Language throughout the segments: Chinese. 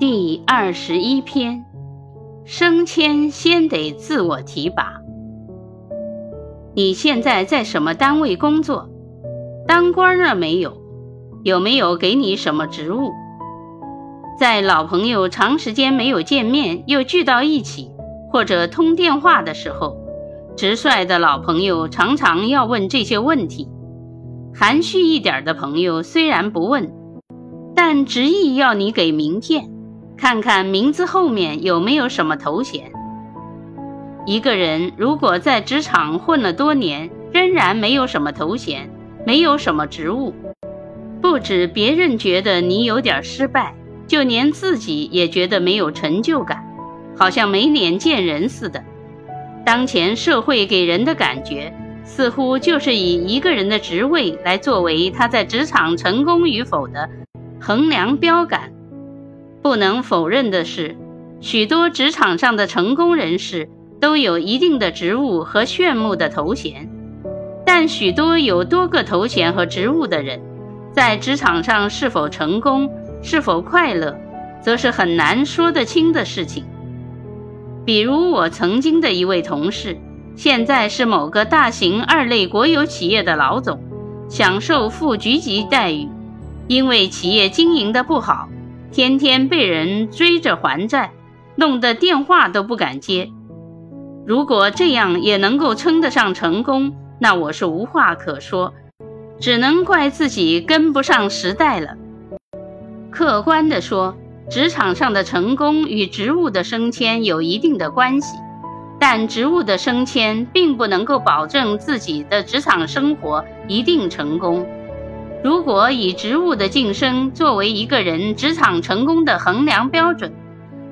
第二十一篇，升迁先得自我提拔。你现在在什么单位工作？当官了没有？有没有给你什么职务？在老朋友长时间没有见面又聚到一起，或者通电话的时候，直率的老朋友常常要问这些问题。含蓄一点的朋友虽然不问，但执意要你给名片。看看名字后面有没有什么头衔。一个人如果在职场混了多年，仍然没有什么头衔，没有什么职务，不止别人觉得你有点失败，就连自己也觉得没有成就感，好像没脸见人似的。当前社会给人的感觉，似乎就是以一个人的职位来作为他在职场成功与否的衡量标杆。不能否认的是，许多职场上的成功人士都有一定的职务和炫目的头衔，但许多有多个头衔和职务的人，在职场上是否成功、是否快乐，则是很难说得清的事情。比如我曾经的一位同事，现在是某个大型二类国有企业的老总，享受副局级待遇，因为企业经营的不好。天天被人追着还债，弄得电话都不敢接。如果这样也能够称得上成功，那我是无话可说，只能怪自己跟不上时代了。客观地说，职场上的成功与职务的升迁有一定的关系，但职务的升迁并不能够保证自己的职场生活一定成功。如果以职务的晋升作为一个人职场成功的衡量标准，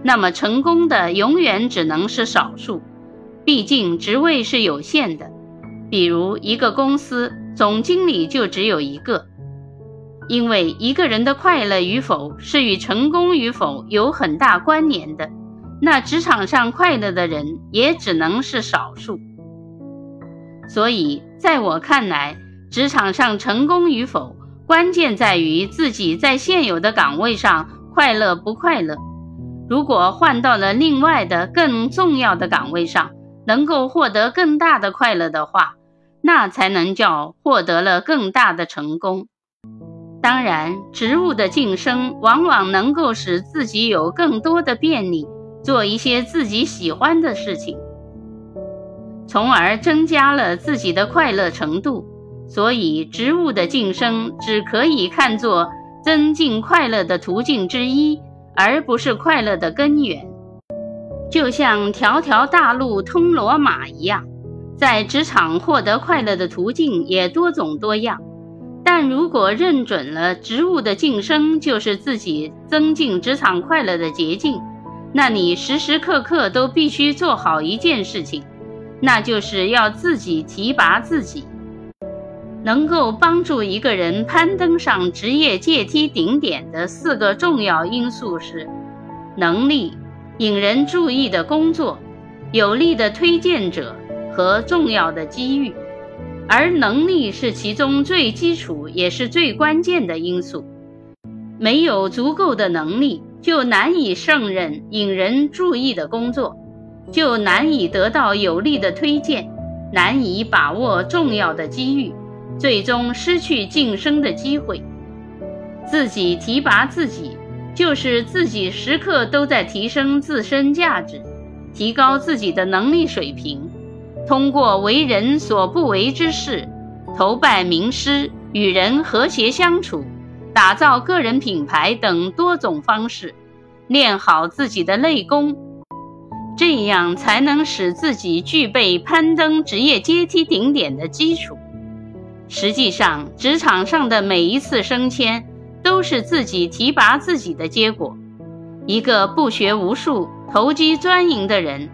那么成功的永远只能是少数。毕竟职位是有限的，比如一个公司总经理就只有一个。因为一个人的快乐与否是与成功与否有很大关联的，那职场上快乐的人也只能是少数。所以，在我看来，职场上成功与否。关键在于自己在现有的岗位上快乐不快乐。如果换到了另外的更重要的岗位上，能够获得更大的快乐的话，那才能叫获得了更大的成功。当然，职务的晋升往往能够使自己有更多的便利，做一些自己喜欢的事情，从而增加了自己的快乐程度。所以，职务的晋升只可以看作增进快乐的途径之一，而不是快乐的根源。就像条条大路通罗马一样，在职场获得快乐的途径也多种多样。但如果认准了职务的晋升就是自己增进职场快乐的捷径，那你时时刻刻都必须做好一件事情，那就是要自己提拔自己。能够帮助一个人攀登上职业阶梯顶点的四个重要因素是：能力、引人注意的工作、有力的推荐者和重要的机遇。而能力是其中最基础也是最关键的因素。没有足够的能力，就难以胜任引人注意的工作，就难以得到有力的推荐，难以把握重要的机遇。最终失去晋升的机会，自己提拔自己，就是自己时刻都在提升自身价值，提高自己的能力水平，通过为人所不为之事，投拜名师，与人和谐相处，打造个人品牌等多种方式，练好自己的内功，这样才能使自己具备攀登职业阶梯顶点的基础。实际上，职场上的每一次升迁都是自己提拔自己的结果。一个不学无术、投机专营的人，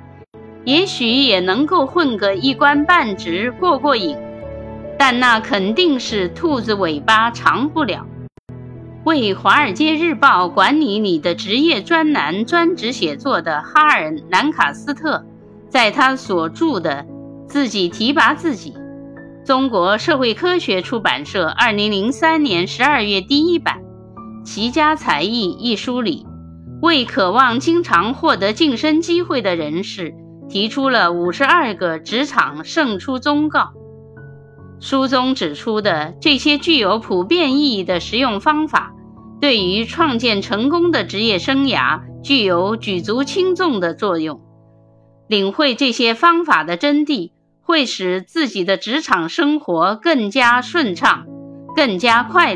也许也能够混个一官半职过过瘾，但那肯定是兔子尾巴长不了。为《华尔街日报》管理你的职业专栏专职写作的哈尔·兰卡斯特，在他所著的《自己提拔自己》。中国社会科学出版社二零零三年十二月第一版《齐家才艺》一书里，为渴望经常获得晋升机会的人士提出了五十二个职场胜出忠告。书中指出的这些具有普遍意义的实用方法，对于创建成功的职业生涯具有举足轻重的作用。领会这些方法的真谛，会使自己的职场生活更加顺畅，更加快乐。